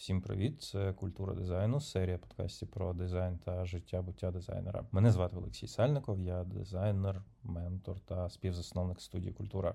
Всім привіт! Це культура дизайну, серія подкастів про дизайн та життя буття дизайнера. Мене звати Олексій Сальников, я дизайнер, ментор та співзасновник студії Культура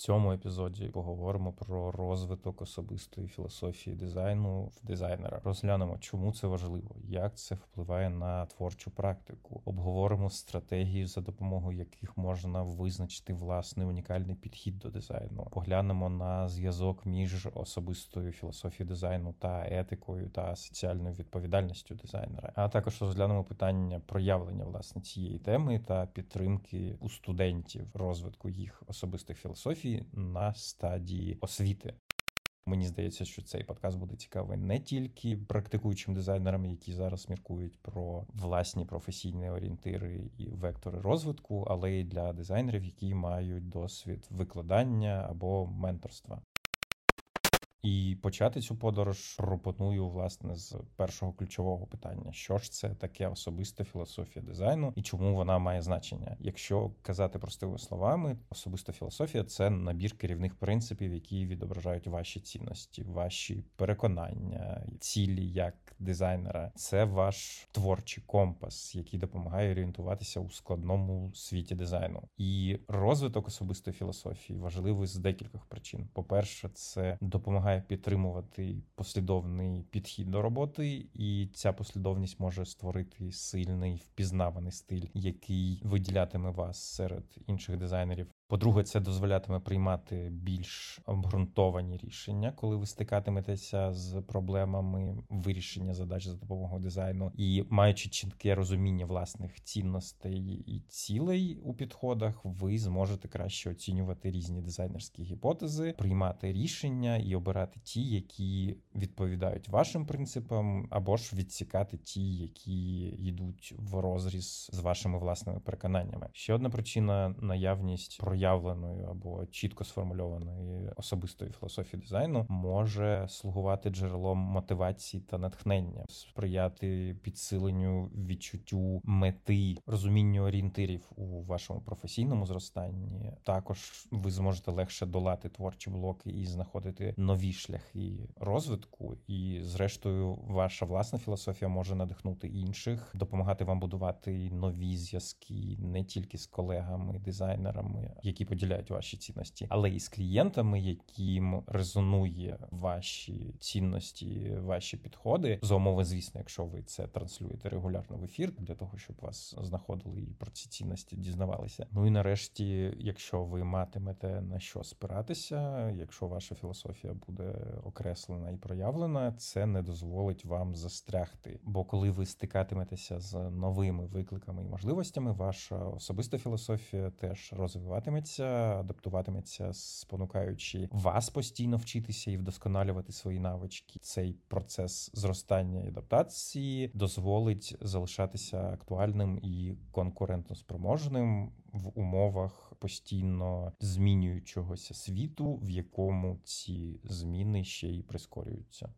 цьому епізоді поговоримо про розвиток особистої філософії дизайну в дизайнера. Розглянемо, чому це важливо, як це впливає на творчу практику. Обговоримо стратегії, за допомогою яких можна визначити власний унікальний підхід до дизайну. Поглянемо на зв'язок між особистою філософією дизайну та етикою та соціальною відповідальністю дизайнера. А також розглянемо питання проявлення власне цієї теми та підтримки у студентів розвитку їх особистих філософій на стадії освіти. Мені здається, що цей подкаст буде цікавий не тільки практикуючим дизайнерам, які зараз міркують про власні професійні орієнтири і вектори розвитку, але й для дизайнерів, які мають досвід викладання або менторства. І почати цю подорож пропоную власне з першого ключового питання: що ж це таке особиста філософія дизайну і чому вона має значення? Якщо казати простими словами, особиста філософія це набір керівних принципів, які відображають ваші цінності, ваші переконання, цілі як дизайнера. Це ваш творчий компас, який допомагає орієнтуватися у складному світі дизайну. І розвиток особистої філософії важливий з декількох причин. По перше, це допомагає допомагає підтримувати послідовний підхід до роботи, і ця послідовність може створити сильний впізнаваний стиль, який виділятиме вас серед інших дизайнерів. По-друге, це дозволятиме приймати більш обґрунтовані рішення, коли ви стикатиметеся з проблемами вирішення задач за допомогою дизайну, і маючи чітке розуміння власних цінностей і цілей у підходах, ви зможете краще оцінювати різні дизайнерські гіпотези, приймати рішення і обирати ті, які відповідають вашим принципам, або ж відсікати ті, які йдуть в розріз з вашими власними переконаннями. Ще одна причина наявність про проявленої або чітко сформульованої особистої філософії дизайну може слугувати джерелом мотивації та натхнення, сприяти підсиленню відчуттю мети, розумінню орієнтирів у вашому професійному зростанні. Також ви зможете легше долати творчі блоки і знаходити нові шляхи розвитку. І, зрештою, ваша власна філософія може надихнути інших, допомагати вам будувати нові зв'язки не тільки з колегами, дизайнерами які поділяють ваші цінності, але і з клієнтами, яким резонує ваші цінності, ваші підходи. За умови, звісно, якщо ви це транслюєте регулярно в ефір, для того, щоб вас знаходили і про ці цінності дізнавалися. Ну і нарешті, якщо ви матимете на що спиратися, якщо ваша філософія буде окреслена і проявлена, це не дозволить вам застрягти. Бо коли ви стикатиметеся з новими викликами і можливостями, ваша особиста філософія теж розвиватиме змінюватиметься, адаптуватиметься, спонукаючи вас постійно вчитися і вдосконалювати свої навички. Цей процес зростання і адаптації дозволить залишатися актуальним і конкурентноспроможним в умовах постійно змінюючогося світу, в якому ці зміни ще й прискорюються.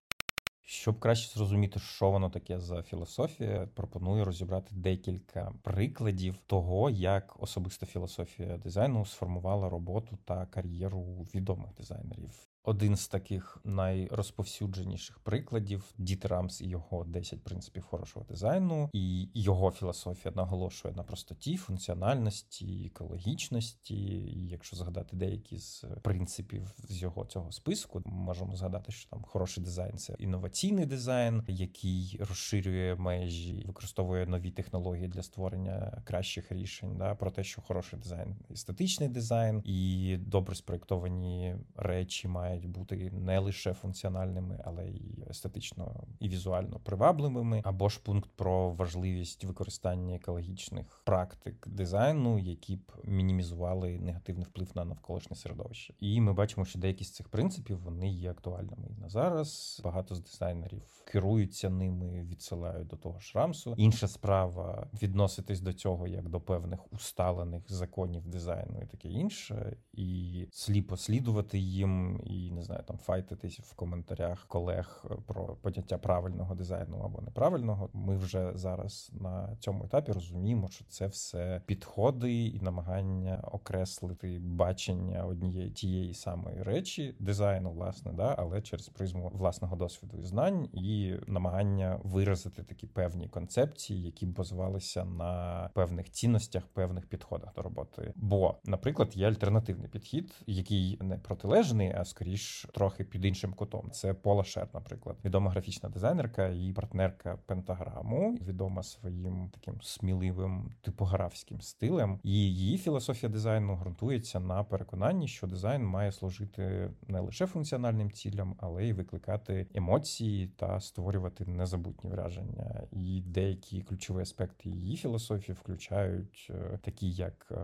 Щоб краще зрозуміти, що воно таке за філософія, пропоную розібрати декілька прикладів того, як особиста філософія дизайну сформувала роботу та кар'єру відомих дизайнерів. Один з таких найрозповсюдженіших прикладів Діт Рамс і його 10 принципів хорошого дизайну, і його філософія наголошує на простоті, функціональності, екологічності. І Якщо згадати деякі з принципів з його цього списку, можемо згадати, що там хороший дизайн це інноваційний дизайн, який розширює межі, використовує нові технології для створення кращих рішень. Да, Про те, що хороший дизайн, естетичний дизайн і добре спроєктовані речі мають мають бути не лише функціональними, але й естетично і візуально привабливими, або ж пункт про важливість використання екологічних практик дизайну, які б мінімізували негативний вплив на навколишнє середовище. І ми бачимо, що деякі з цих принципів вони є актуальними на зараз. Багато з дизайнерів керуються ними, відсилають до того ж рамсу. Інша справа відноситись до цього як до певних усталених законів дизайну і таке інше, і сліпо слідувати їм і і не знаю, там файтитись в коментарях колег про поняття правильного дизайну або неправильного. Ми вже зараз на цьому етапі розуміємо, що це все підходи і намагання окреслити бачення однієї тієї самої речі дизайну, власне, да, але через призму власного досвіду і знань, і намагання виразити такі певні концепції, які базувалися на певних цінностях, певних підходах до роботи. Бо, наприклад, є альтернативний підхід, який не протилежний, а скоріш трохи під іншим кутом. Це Пола Шер, наприклад, відома графічна дизайнерка і партнерка Пентаграму, відома своїм таким сміливим типографським стилем. І її філософія дизайну ґрунтується на переконанні, що дизайн має служити не лише функціональним цілям, але й викликати емоції та створювати незабутні враження. І деякі ключові аспекти її філософії включають е, такі, як е,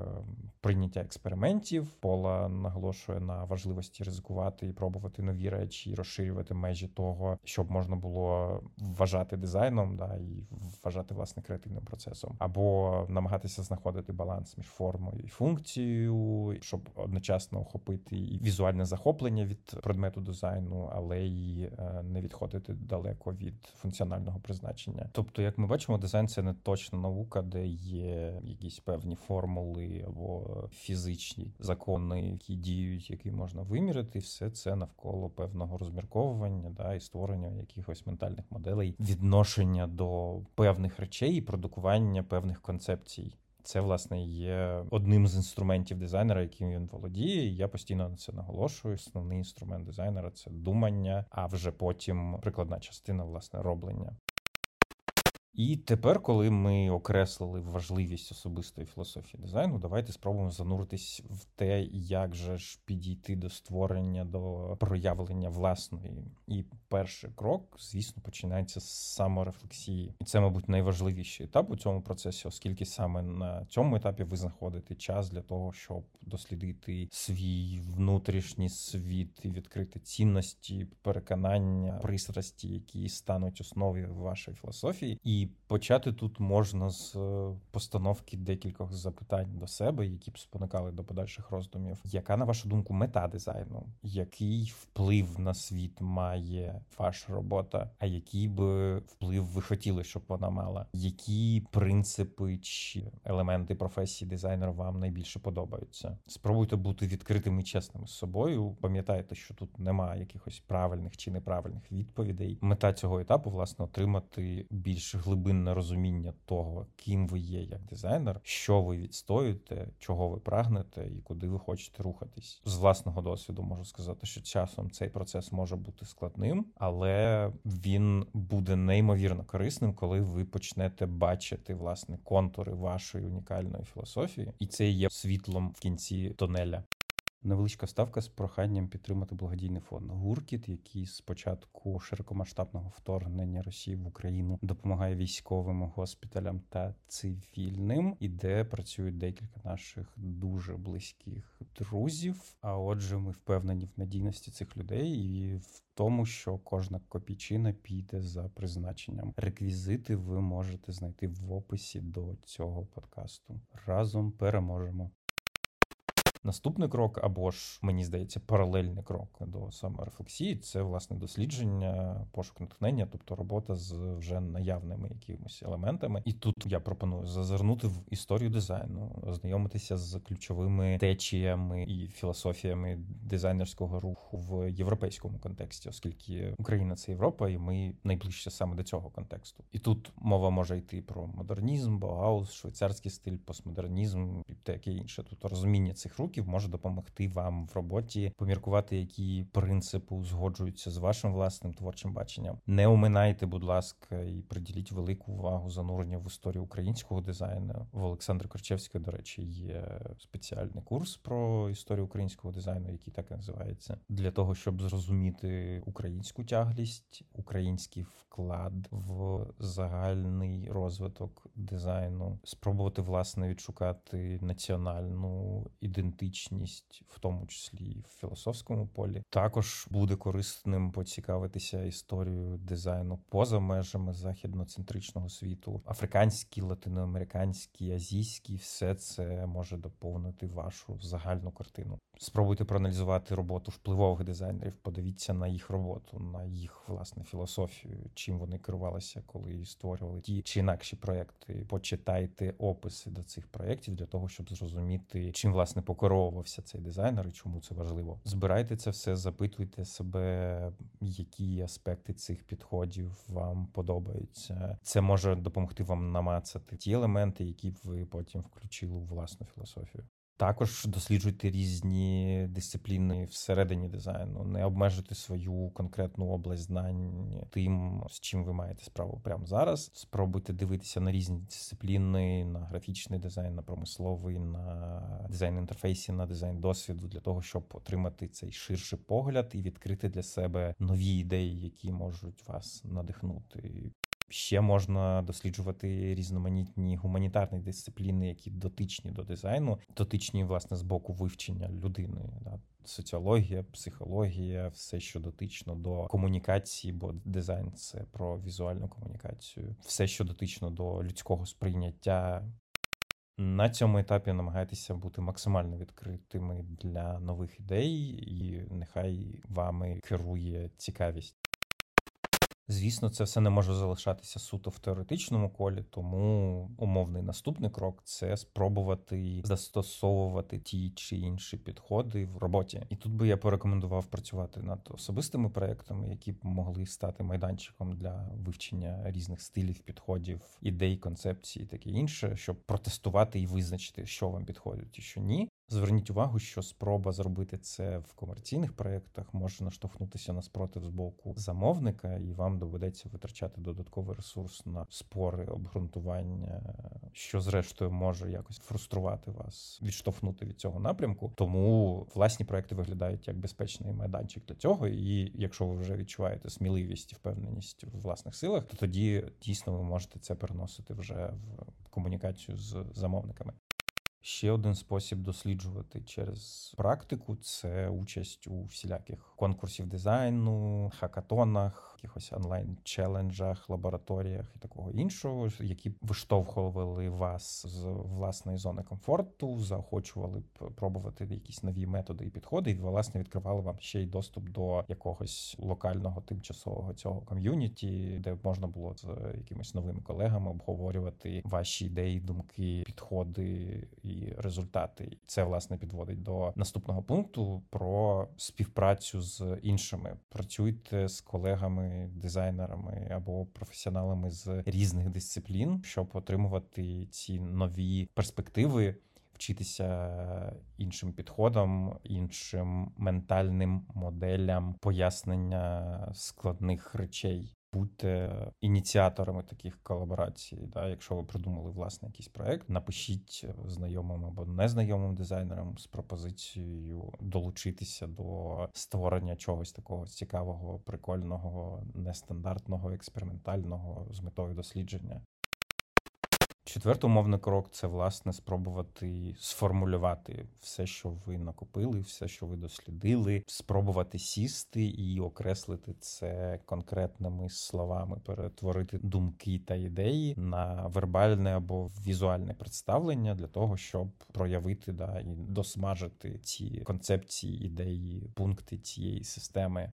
прийняття експериментів. Пола наголошує на важливості ризикувати і пробувати нові речі, розширювати межі того, щоб можна було вважати дизайном, да і вважати власне креативним процесом, або намагатися знаходити баланс між формою і функцією, щоб одночасно охопити і візуальне захоплення від предмету дизайну, але й е, не відходити далеко від функціонального призначення. Тобто, як ми бачимо, дизайн це не точна наука, де є якісь певні формули або фізичні закони, які діють, які можна вимірити. Все це навколо певного розмірковування, да і створення якихось ментальних моделей, відношення до певних речей і продукування певних концепцій. Це власне є одним з інструментів дизайнера, яким він володіє. Я постійно на це наголошую. Основний інструмент дизайнера це думання, а вже потім прикладна частина власне роблення. І тепер, коли ми окреслили важливість особистої філософії дизайну, давайте спробуємо зануритись в те, як же ж підійти до створення, до проявлення власної. І перший крок, звісно, починається з саморефлексії, і це, мабуть, найважливіший етап у цьому процесі, оскільки саме на цьому етапі ви знаходите час для того, щоб дослідити свій внутрішній світ і відкрити цінності, переконання, пристрасті, які стануть основою вашої філософії. І почати тут можна з е, постановки декількох запитань до себе, які б спонукали до подальших роздумів. Яка на вашу думку мета дизайну? Який вплив на світ має ваша робота? А який би вплив ви хотіли, щоб вона мала? Які принципи чи елементи професії дизайнера вам найбільше подобаються? Спробуйте бути відкритими і чесними з собою. Пам'ятайте, що тут немає якихось правильних чи неправильних відповідей. Мета цього етапу власне отримати більш глибинне розуміння того, ким ви є як дизайнер, що ви відстоюєте, чого ви прагнете і куди ви хочете рухатись. З власного досвіду можу сказати, що часом цей процес може бути складним, але він буде неймовірно корисним, коли ви почнете бачити власне контури вашої унікальної філософії, і це є світлом в кінці тонеля. Невеличка ставка з проханням підтримати благодійний фонд Гуркіт, який з початку широкомасштабного вторгнення Росії в Україну допомагає військовим госпіталям та цивільним, і де працюють декілька наших дуже близьких друзів. А отже, ми впевнені в надійності цих людей і в тому, що кожна копійчина піде за призначенням. Реквізити ви можете знайти в описі до цього подкасту. Разом переможемо. Наступний крок, або ж мені здається, паралельний крок до саморефлексії це власне дослідження, пошук натхнення, тобто робота з вже наявними якимись елементами. І тут я пропоную зазирнути в історію дизайну, ознайомитися з ключовими течіями і філософіями дизайнерського руху в європейському контексті, оскільки Україна це Європа, і ми найближче саме до цього контексту. І тут мова може йти про модернізм, Бауаус, швейцарський стиль, постмодернізм і таке інше. Тут розуміння цих рухів може допомогти вам в роботі поміркувати, які принципи узгоджуються з вашим власним творчим баченням. Не оминайте, будь ласка, і приділіть велику увагу занурення в історію українського дизайну. В Олександра Корчевської, до речі, є спеціальний курс про історію українського дизайну, який так і називається, для того, щоб зрозуміти українську тяглість, український вклад в загальний розвиток дизайну, спробувати власне відшукати національну ідентичність ідентичність, в тому числі і в філософському полі. Також буде корисним поцікавитися історією дизайну поза межами західноцентричного світу, африканський, латиноамериканський, азійський, все це може доповнити вашу загальну картину. Спробуйте проаналізувати роботу впливових дизайнерів, подивіться на їх роботу, на їх власне філософію, чим вони керувалися, коли створювали ті чи інакші проекти. Почитайте описи до цих проєктів для того, щоб зрозуміти, чим власне покеровувався цей дизайнер і чому це важливо. Збирайте це все, запитуйте себе, які аспекти цих підходів вам подобаються. Це може допомогти вам намацати ті елементи, які б ви потім включили у власну філософію. Також досліджуйте різні дисципліни всередині дизайну, не обмежуйте свою конкретну область знань тим, з чим ви маєте справу прямо зараз. Спробуйте дивитися на різні дисципліни, на графічний дизайн, на промисловий, на дизайн інтерфейсі, на дизайн досвіду для того, щоб отримати цей ширший погляд і відкрити для себе нові ідеї, які можуть вас надихнути. Ще можна досліджувати різноманітні гуманітарні дисципліни, які дотичні до дизайну, дотичні власне з боку вивчення людини. Да? Соціологія, психологія, все, що дотично до комунікації, бо дизайн це про візуальну комунікацію, все, що дотично до людського сприйняття. На цьому етапі намагайтеся бути максимально відкритими для нових ідей, і нехай вами керує цікавість. Звісно, це все не може залишатися суто в теоретичному колі, тому умовний наступний крок це спробувати застосовувати ті чи інші підходи в роботі. І тут би я порекомендував працювати над особистими проектами, які б могли стати майданчиком для вивчення різних стилів, підходів, ідей, концепцій, таке інше, щоб протестувати і визначити, що вам підходить і що ні. Зверніть увагу, що спроба зробити це в комерційних проєктах може наштовхнутися на спротив з боку замовника, і вам доведеться витрачати додатковий ресурс на спори, обґрунтування, що зрештою може якось фруструвати вас, відштовхнути від цього напрямку. Тому власні проекти виглядають як безпечний майданчик для цього. І якщо ви вже відчуваєте сміливість і впевненість в власних силах, то тоді дійсно ви можете це переносити вже в комунікацію з замовниками. Ще один спосіб досліджувати через практику це участь у всіляких конкурсів дизайну, хакатонах, якихось онлайн-челенджах, лабораторіях і такого іншого, які виштовхували вас з власної зони комфорту, заохочували пробувати якісь нові методи і підходи, і власне відкривали вам ще й доступ до якогось локального тимчасового цього ком'юніті, де можна було з якимись новими колегами обговорювати ваші ідеї, думки, підходи і результати. Це власне підводить до наступного пункту про співпрацю з іншими. Працюйте з колегами, дизайнерами або професіоналами з різних дисциплін, щоб отримувати ці нові перспективи. Вчитися іншим підходам, іншим ментальним моделям пояснення складних речей будьте ініціаторами таких колаборацій. Да? Якщо ви придумали власне якийсь проект, напишіть знайомим або незнайомим дизайнерам з пропозицією долучитися до створення чогось такого цікавого, прикольного, нестандартного, експериментального з метою дослідження. Четвертий умовний крок це власне спробувати сформулювати все, що ви накопили, все, що ви дослідили, спробувати сісти і окреслити це конкретними словами, перетворити думки та ідеї на вербальне або візуальне представлення для того, щоб проявити да і досмажити ці концепції, ідеї, пункти цієї системи.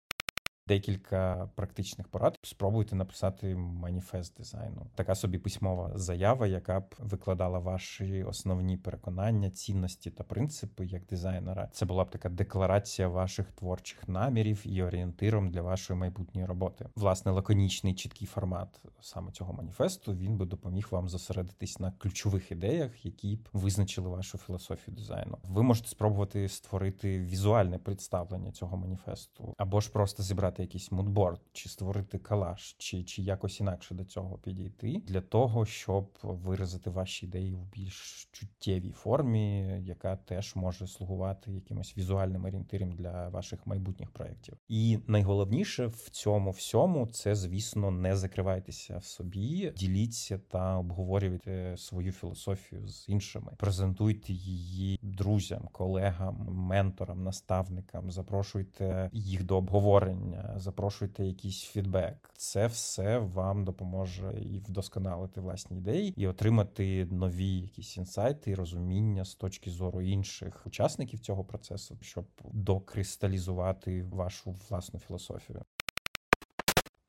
Декілька практичних порад. Спробуйте написати маніфест дизайну. Така собі письмова заява, яка б викладала ваші основні переконання, цінності та принципи як дизайнера. Це була б така декларація ваших творчих намірів і орієнтиром для вашої майбутньої роботи. Власне, лаконічний чіткий формат саме цього маніфесту він би допоміг вам зосередитись на ключових ідеях, які б визначили вашу філософію дизайну. Ви можете спробувати створити візуальне представлення цього маніфесту, або ж просто зібрати взяти якийсь мудборд, чи створити калаш, чи чи якось інакше до цього підійти, для того, щоб виразити ваші ідеї в більш чуттєвій формі, яка теж може слугувати якимось візуальним орієнтиром для ваших майбутніх проєктів. І найголовніше в цьому всьому це, звісно, не закривайтеся в собі, діліться та обговорюйте свою філософію з іншими, презентуйте її друзям, колегам, менторам, наставникам, запрошуйте їх до обговорення, запрошуйте якийсь фідбек. Це все вам допоможе і вдосконалити власні ідеї, і отримати нові якісь інсайти і розуміння з точки зору інших учасників цього процесу, щоб докристалізувати вашу власну філософію.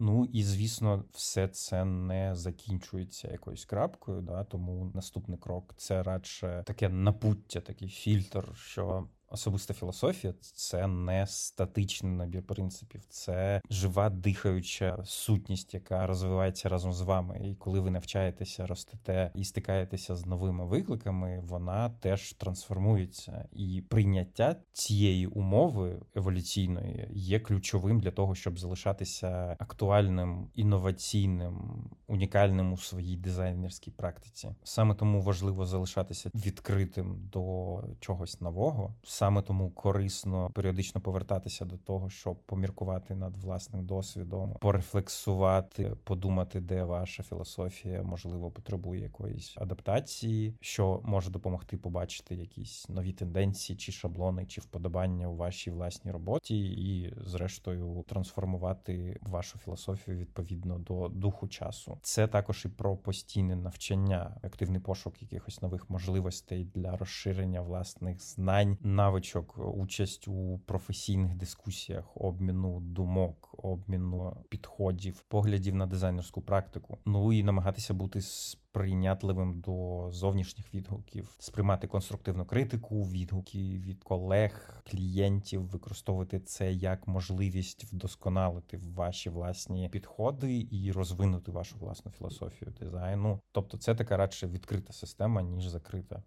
Ну і звісно, все це не закінчується якоюсь крапкою. Да, Тому наступний крок це радше таке напуття, такий фільтр, що Особиста філософія це не статичний набір принципів, це жива дихаюча сутність, яка розвивається разом з вами. І коли ви навчаєтеся, ростете і стикаєтеся з новими викликами, вона теж трансформується. І прийняття цієї умови еволюційної є ключовим для того, щоб залишатися актуальним, інноваційним, унікальним у своїй дизайнерській практиці. Саме тому важливо залишатися відкритим до чогось нового. Саме тому корисно періодично повертатися до того, щоб поміркувати над власним досвідом, порефлексувати, подумати, де ваша філософія можливо потребує якоїсь адаптації, що може допомогти побачити якісь нові тенденції, чи шаблони, чи вподобання у вашій власній роботі, і, зрештою, трансформувати вашу філософію відповідно до духу часу. Це також і про постійне навчання, активний пошук якихось нових можливостей для розширення власних знань на навичок, участь у професійних дискусіях, обміну думок, обміну підходів, поглядів на дизайнерську практику. Ну і намагатися бути сприйнятливим до зовнішніх відгуків, сприймати конструктивну критику, відгуки від колег, клієнтів, використовувати це як можливість вдосконалити ваші власні підходи і розвинути вашу власну філософію дизайну. Тобто, це така радше відкрита система ніж закрита.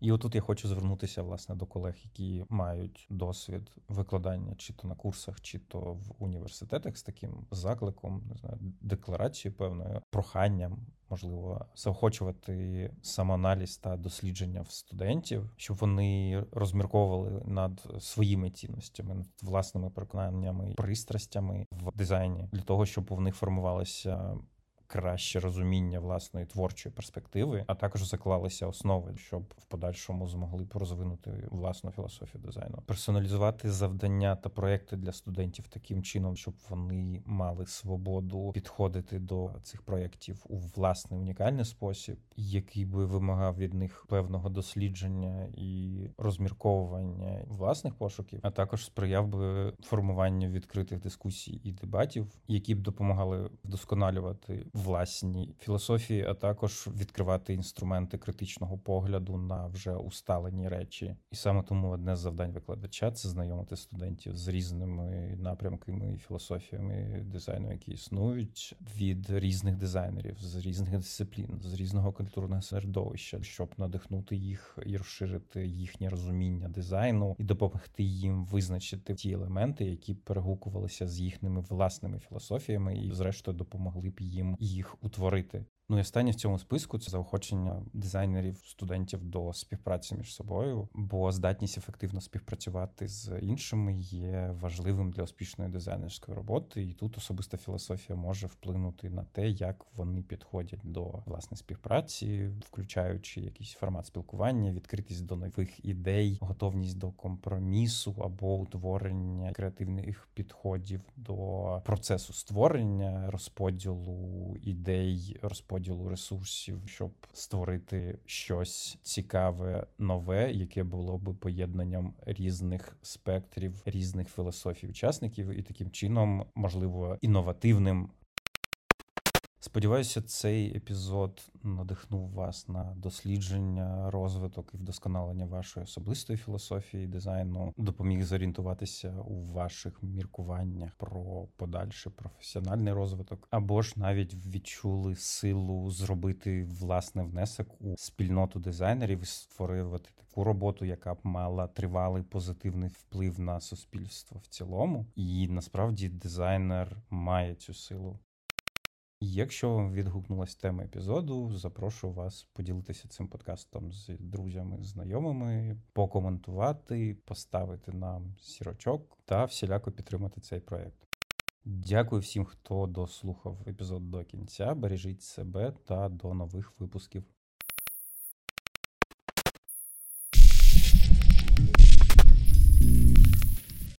І отут я хочу звернутися власне до колег, які мають досвід викладання чи то на курсах, чи то в університетах з таким закликом, не знаю, декларацією певною проханням. Можливо, заохочувати самоаналіз та дослідження в студентів, щоб вони розмірковували над своїми цінностями, над власними переконаннями, пристрастями в дизайні для того, щоб у них формувалася краще розуміння власної творчої перспективи, а також заклалися основи, щоб в подальшому змогли розвинути власну філософію дизайну, персоналізувати завдання та проекти для студентів таким чином, щоб вони мали свободу підходити до цих проєктів у власний унікальний спосіб, який би вимагав від них певного дослідження і розмірковування власних пошуків, а також сприяв би формуванню відкритих дискусій і дебатів, які б допомагали вдосконалювати власні філософії, а також відкривати інструменти критичного погляду на вже усталені речі. І саме тому одне з завдань викладача це знайомити студентів з різними напрямками і філософіями дизайну, які існують від різних дизайнерів з різних дисциплін, з різного культурного середовища, щоб надихнути їх і розширити їхнє розуміння дизайну і допомогти їм визначити ті елементи, які перегукувалися з їхніми власними філософіями, і зрештою допомогли б їм їх утворити. Ну і останнє в цьому списку це заохочення дизайнерів, студентів до співпраці між собою, бо здатність ефективно співпрацювати з іншими є важливим для успішної дизайнерської роботи, і тут особиста філософія може вплинути на те, як вони підходять до власне співпраці, включаючи якийсь формат спілкування, відкритість до нових ідей, готовність до компромісу або утворення креативних підходів до процесу створення, розподілу ідей, розподілу розподілу ресурсів, щоб створити щось цікаве, нове, яке було би поєднанням різних спектрів, різних філософій учасників, і таким чином, можливо, інновативним. Сподіваюся, цей епізод надихнув вас на дослідження, розвиток і вдосконалення вашої особистої філософії дизайну, допоміг зорієнтуватися у ваших міркуваннях про подальший професіональний розвиток, або ж навіть відчули силу зробити власний внесок у спільноту дизайнерів і створювати таку роботу, яка б мала тривалий позитивний вплив на суспільство в цілому. І насправді дизайнер має цю силу. Якщо вам відгукнулась тема епізоду, запрошую вас поділитися цим подкастом з друзями, знайомими, покоментувати, поставити нам сірочок та всіляко підтримати цей проект. Дякую всім, хто дослухав епізод до кінця. Бережіть себе та до нових випусків.